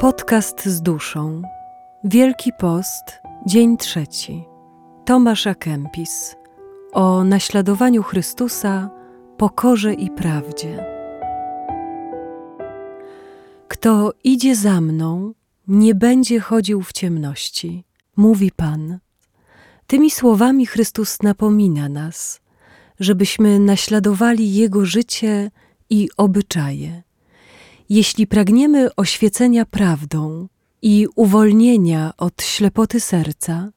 Podcast z duszą. Wielki Post, dzień trzeci. Tomasz Akempis. O naśladowaniu Chrystusa, pokorze i prawdzie. Kto idzie za mną, nie będzie chodził w ciemności, mówi Pan. Tymi słowami Chrystus napomina nas, żebyśmy naśladowali Jego życie i obyczaje jeśli pragniemy oświecenia prawdą i uwolnienia od ślepoty serca,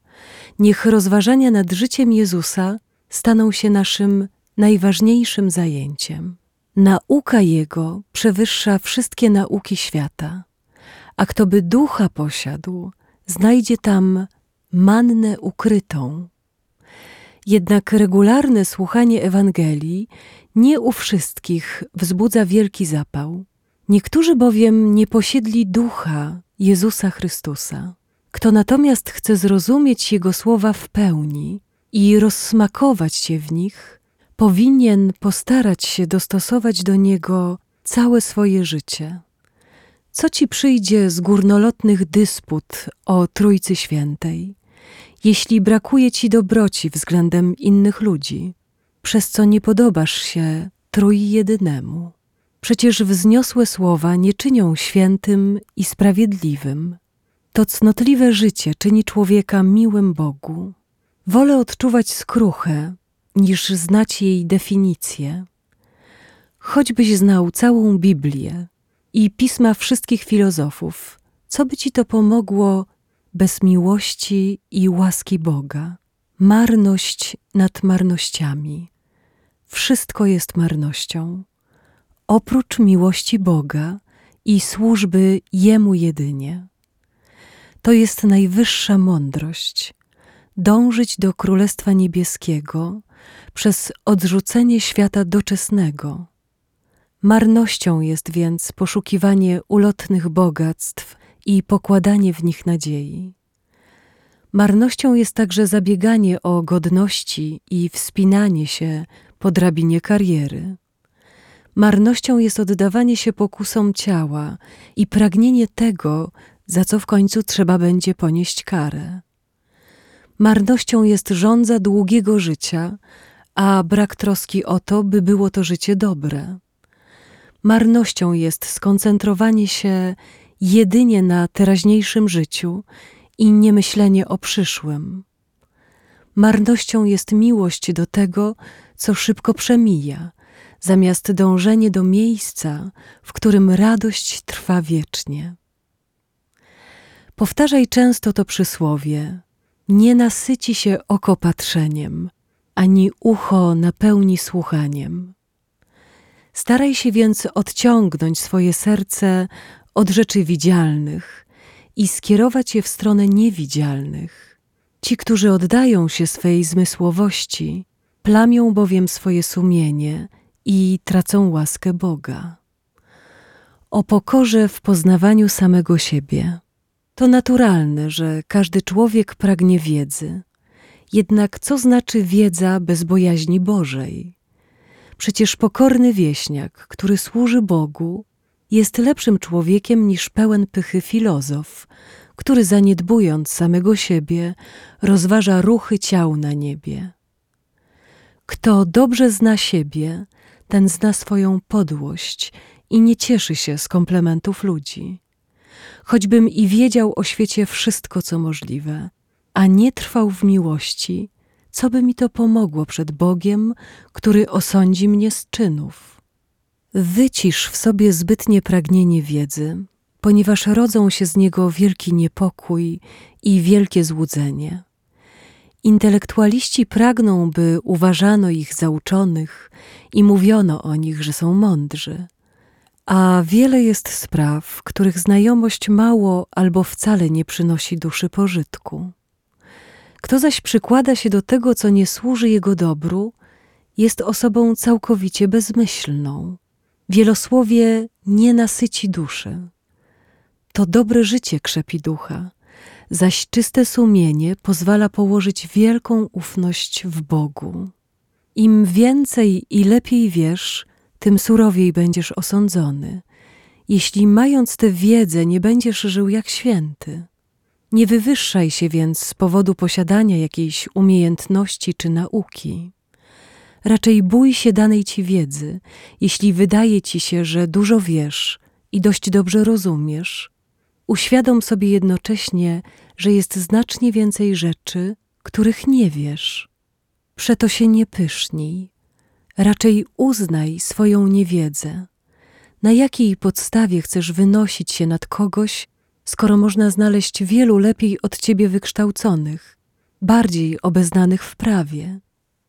niech rozważania nad życiem Jezusa staną się naszym najważniejszym zajęciem. Nauka Jego przewyższa wszystkie nauki świata, a kto by ducha posiadł, znajdzie tam mannę ukrytą. Jednak regularne słuchanie Ewangelii nie u wszystkich wzbudza wielki zapał. Niektórzy bowiem nie posiedli ducha Jezusa Chrystusa. Kto natomiast chce zrozumieć Jego słowa w pełni i rozsmakować się w nich, powinien postarać się dostosować do Niego całe swoje życie. Co ci przyjdzie z górnolotnych dysput o Trójcy Świętej, jeśli brakuje ci dobroci względem innych ludzi, przez co nie podobasz się Trójjedynemu? Przecież wzniosłe słowa nie czynią świętym i sprawiedliwym. To cnotliwe życie czyni człowieka miłym Bogu. Wolę odczuwać skruchę, niż znać jej definicję. Choćbyś znał całą Biblię i pisma wszystkich filozofów, co by ci to pomogło bez miłości i łaski Boga? Marność nad marnościami. Wszystko jest marnością oprócz miłości Boga i służby Jemu jedynie. To jest najwyższa mądrość dążyć do Królestwa Niebieskiego przez odrzucenie świata doczesnego. Marnością jest więc poszukiwanie ulotnych bogactw i pokładanie w nich nadziei. Marnością jest także zabieganie o godności i wspinanie się po drabinie kariery. Marnością jest oddawanie się pokusom ciała i pragnienie tego, za co w końcu trzeba będzie ponieść karę. Marnością jest żądza długiego życia, a brak troski o to, by było to życie dobre. Marnością jest skoncentrowanie się jedynie na teraźniejszym życiu i nie myślenie o przyszłym. Marnością jest miłość do tego, co szybko przemija, zamiast dążenie do miejsca, w którym radość trwa wiecznie. Powtarzaj często to przysłowie: Nie nasyci się oko patrzeniem, ani ucho napełni słuchaniem. Staraj się więc odciągnąć swoje serce od rzeczy widzialnych i skierować je w stronę niewidzialnych. Ci, którzy oddają się swej zmysłowości, plamią bowiem swoje sumienie i tracą łaskę Boga. O pokorze w poznawaniu samego siebie. To naturalne, że każdy człowiek pragnie wiedzy. Jednak co znaczy wiedza bez bojaźni Bożej? Przecież pokorny wieśniak, który służy Bogu, jest lepszym człowiekiem niż pełen pychy filozof, który zaniedbując samego siebie, rozważa ruchy ciał na niebie. Kto dobrze zna siebie, ten zna swoją podłość i nie cieszy się z komplementów ludzi. Choćbym i wiedział o świecie wszystko, co możliwe, a nie trwał w miłości, co by mi to pomogło przed Bogiem, który osądzi mnie z czynów? Wycisz w sobie zbytnie pragnienie wiedzy, ponieważ rodzą się z niego wielki niepokój i wielkie złudzenie. Intelektualiści pragną, by uważano ich za uczonych i mówiono o nich, że są mądrzy. A wiele jest spraw, których znajomość mało albo wcale nie przynosi duszy pożytku. Kto zaś przykłada się do tego, co nie służy jego dobru, jest osobą całkowicie bezmyślną. Wielosłowie nie nasyci duszy. To dobre życie krzepi ducha zaś czyste sumienie pozwala położyć wielką ufność w Bogu. Im więcej i lepiej wiesz, tym surowiej będziesz osądzony. jeśli mając tę wiedzę nie będziesz żył jak święty. Nie wywyższaj się więc z powodu posiadania jakiejś umiejętności czy nauki. Raczej bój się danej ci wiedzy, jeśli wydaje ci się, że dużo wiesz i dość dobrze rozumiesz. Uświadom sobie jednocześnie, że jest znacznie więcej rzeczy, których nie wiesz. Przeto się nie pysznij, raczej uznaj swoją niewiedzę. Na jakiej podstawie chcesz wynosić się nad kogoś, skoro można znaleźć wielu lepiej od ciebie wykształconych, bardziej obeznanych w prawie?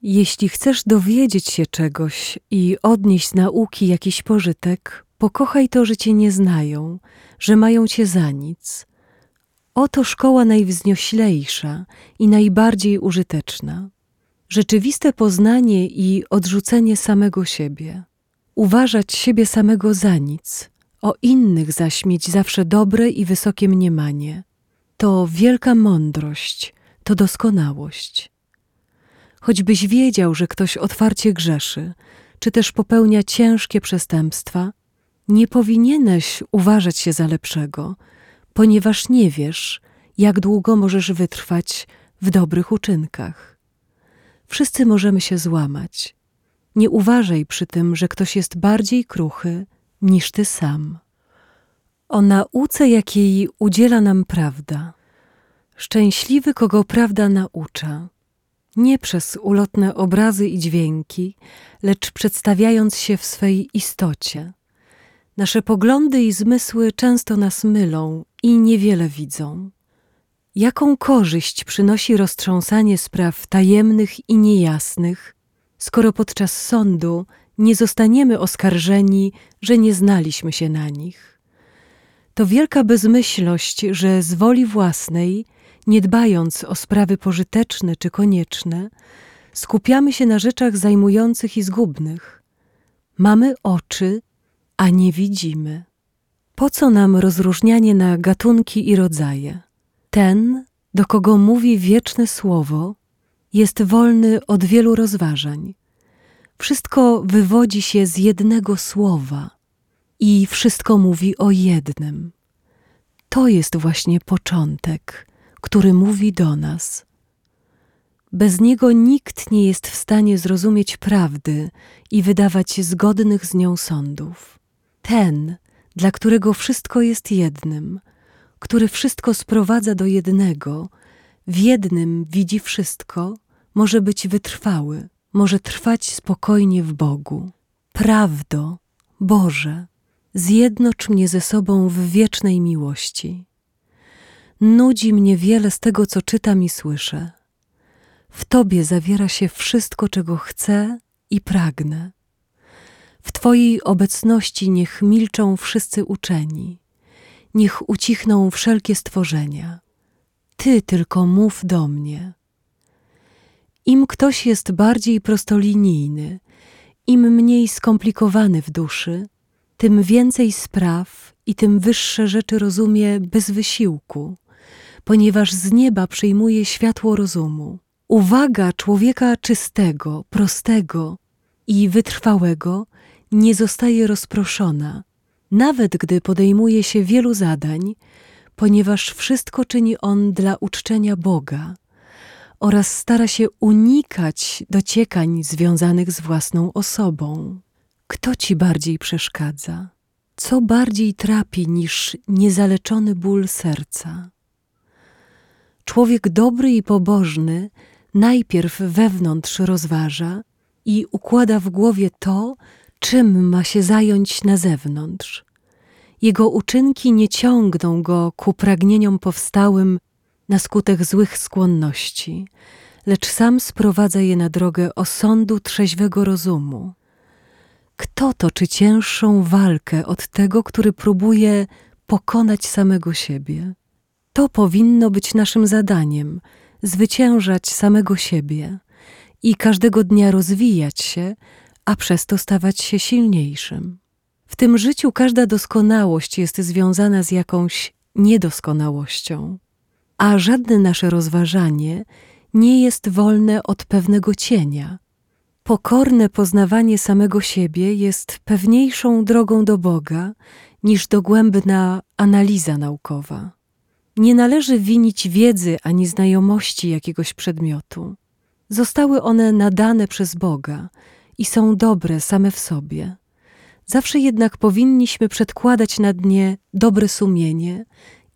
Jeśli chcesz dowiedzieć się czegoś i odnieść z nauki jakiś pożytek, pokochaj to, że cię nie znają, że mają cię za nic. Oto szkoła najwznioślejsza i najbardziej użyteczna. Rzeczywiste poznanie i odrzucenie samego siebie. Uważać siebie samego za nic, o innych zaś mieć zawsze dobre i wysokie mniemanie. To wielka mądrość, to doskonałość. Choćbyś wiedział, że ktoś otwarcie grzeszy, czy też popełnia ciężkie przestępstwa, nie powinieneś uważać się za lepszego, ponieważ nie wiesz, jak długo możesz wytrwać w dobrych uczynkach. Wszyscy możemy się złamać. Nie uważaj przy tym, że ktoś jest bardziej kruchy niż ty sam. O nauce, jakiej udziela nam prawda. Szczęśliwy, kogo prawda naucza. Nie przez ulotne obrazy i dźwięki, lecz przedstawiając się w swej istocie. Nasze poglądy i zmysły często nas mylą i niewiele widzą. Jaką korzyść przynosi roztrząsanie spraw tajemnych i niejasnych, skoro podczas sądu nie zostaniemy oskarżeni, że nie znaliśmy się na nich? To wielka bezmyślność, że z woli własnej, nie dbając o sprawy pożyteczne czy konieczne, skupiamy się na rzeczach zajmujących i zgubnych. Mamy oczy, a nie widzimy. Po co nam rozróżnianie na gatunki i rodzaje? Ten, do kogo mówi wieczne słowo, jest wolny od wielu rozważań. Wszystko wywodzi się z jednego słowa i wszystko mówi o jednym. To jest właśnie początek, który mówi do nas. Bez niego nikt nie jest w stanie zrozumieć prawdy i wydawać zgodnych z nią sądów. Ten, dla którego wszystko jest jednym, który wszystko sprowadza do jednego, w jednym widzi wszystko, może być wytrwały, może trwać spokojnie w Bogu. Prawdo, Boże, zjednocz mnie ze sobą w wiecznej miłości. Nudzi mnie wiele z tego, co czytam i słyszę. W Tobie zawiera się wszystko, czego chcę i pragnę. W Twojej obecności niech milczą wszyscy uczeni, niech ucichną wszelkie stworzenia. Ty tylko mów do mnie. Im ktoś jest bardziej prostolinijny, im mniej skomplikowany w duszy, tym więcej spraw i tym wyższe rzeczy rozumie bez wysiłku, ponieważ z nieba przyjmuje światło rozumu. Uwaga człowieka czystego, prostego i wytrwałego nie zostaje rozproszona, nawet gdy podejmuje się wielu zadań, ponieważ wszystko czyni on dla uczczenia Boga oraz stara się unikać dociekań związanych z własną osobą. Kto ci bardziej przeszkadza? Co bardziej trapi niż niezaleczony ból serca? Człowiek dobry i pobożny najpierw wewnątrz rozważa i układa w głowie to, czym ma się zająć na zewnątrz. Jego uczynki nie ciągną go ku pragnieniom powstałym na skutek złych skłonności, lecz sam sprowadza je na drogę osądu trzeźwego rozumu. Kto toczy cięższą walkę od tego, który próbuje pokonać samego siebie? To powinno być naszym zadaniem zwyciężać samego siebie i każdego dnia rozwijać się, a przez to stawać się silniejszym. W tym życiu każda doskonałość jest związana z jakąś niedoskonałością, a żadne nasze rozważanie nie jest wolne od pewnego cienia. Pokorne poznawanie samego siebie jest pewniejszą drogą do Boga niż dogłębna analiza naukowa. Nie należy winić wiedzy ani znajomości jakiegoś przedmiotu. Zostały one nadane przez Boga i są dobre same w sobie. Zawsze jednak powinniśmy przedkładać nad nie dobre sumienie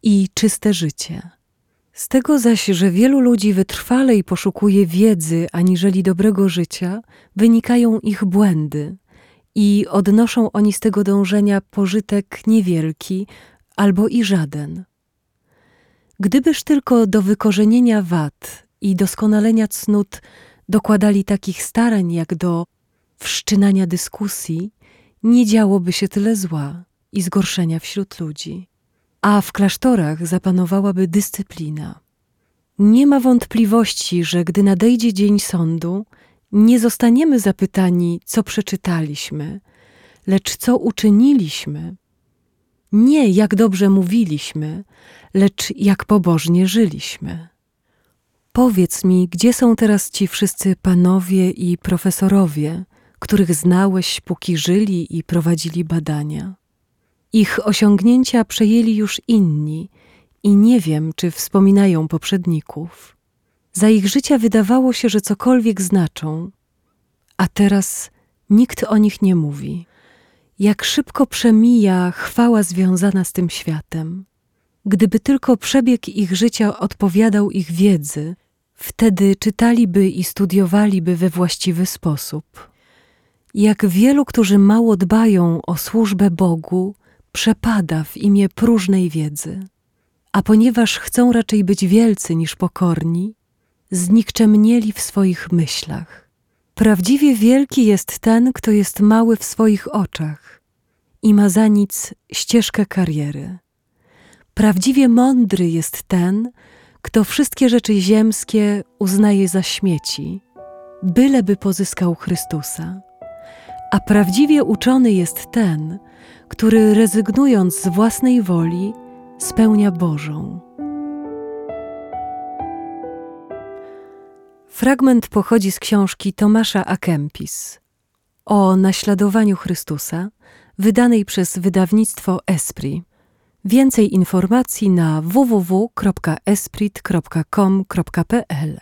i czyste życie. Z tego zaś, że wielu ludzi wytrwalej poszukuje wiedzy aniżeli dobrego życia, wynikają ich błędy i odnoszą oni z tego dążenia pożytek niewielki albo i żaden. Gdybyż tylko do wykorzenienia wad i doskonalenia cnót dokładali takich starań jak do wszczynania dyskusji, nie działoby się tyle zła i zgorszenia wśród ludzi a w klasztorach zapanowałaby dyscyplina. Nie ma wątpliwości, że gdy nadejdzie dzień sądu, nie zostaniemy zapytani, co przeczytaliśmy, lecz co uczyniliśmy. Nie jak dobrze mówiliśmy, lecz jak pobożnie żyliśmy. Powiedz mi, gdzie są teraz ci wszyscy panowie i profesorowie, których znałeś, póki żyli i prowadzili badania? Ich osiągnięcia przejęli już inni i nie wiem, czy wspominają poprzedników. Za ich życia wydawało się, że cokolwiek znaczą, a teraz nikt o nich nie mówi. Jak szybko przemija chwała związana z tym światem. Gdyby tylko przebieg ich życia odpowiadał ich wiedzy, wtedy czytaliby i studiowaliby we właściwy sposób. Jak wielu, którzy mało dbają o służbę Bogu, przepada w imię próżnej wiedzy. A ponieważ chcą raczej być wielcy niż pokorni, znikczemnieli w swoich myślach. Prawdziwie wielki jest ten, kto jest mały w swoich oczach i ma za nic ścieżkę kariery. Prawdziwie mądry jest ten, kto wszystkie rzeczy ziemskie uznaje za śmieci, byleby pozyskał Chrystusa. A prawdziwie uczony jest ten, który rezygnując z własnej woli, spełnia Bożą. Fragment pochodzi z książki Tomasza Akempis o naśladowaniu Chrystusa, wydanej przez wydawnictwo Esprit. Więcej informacji na www.esprit.com.pl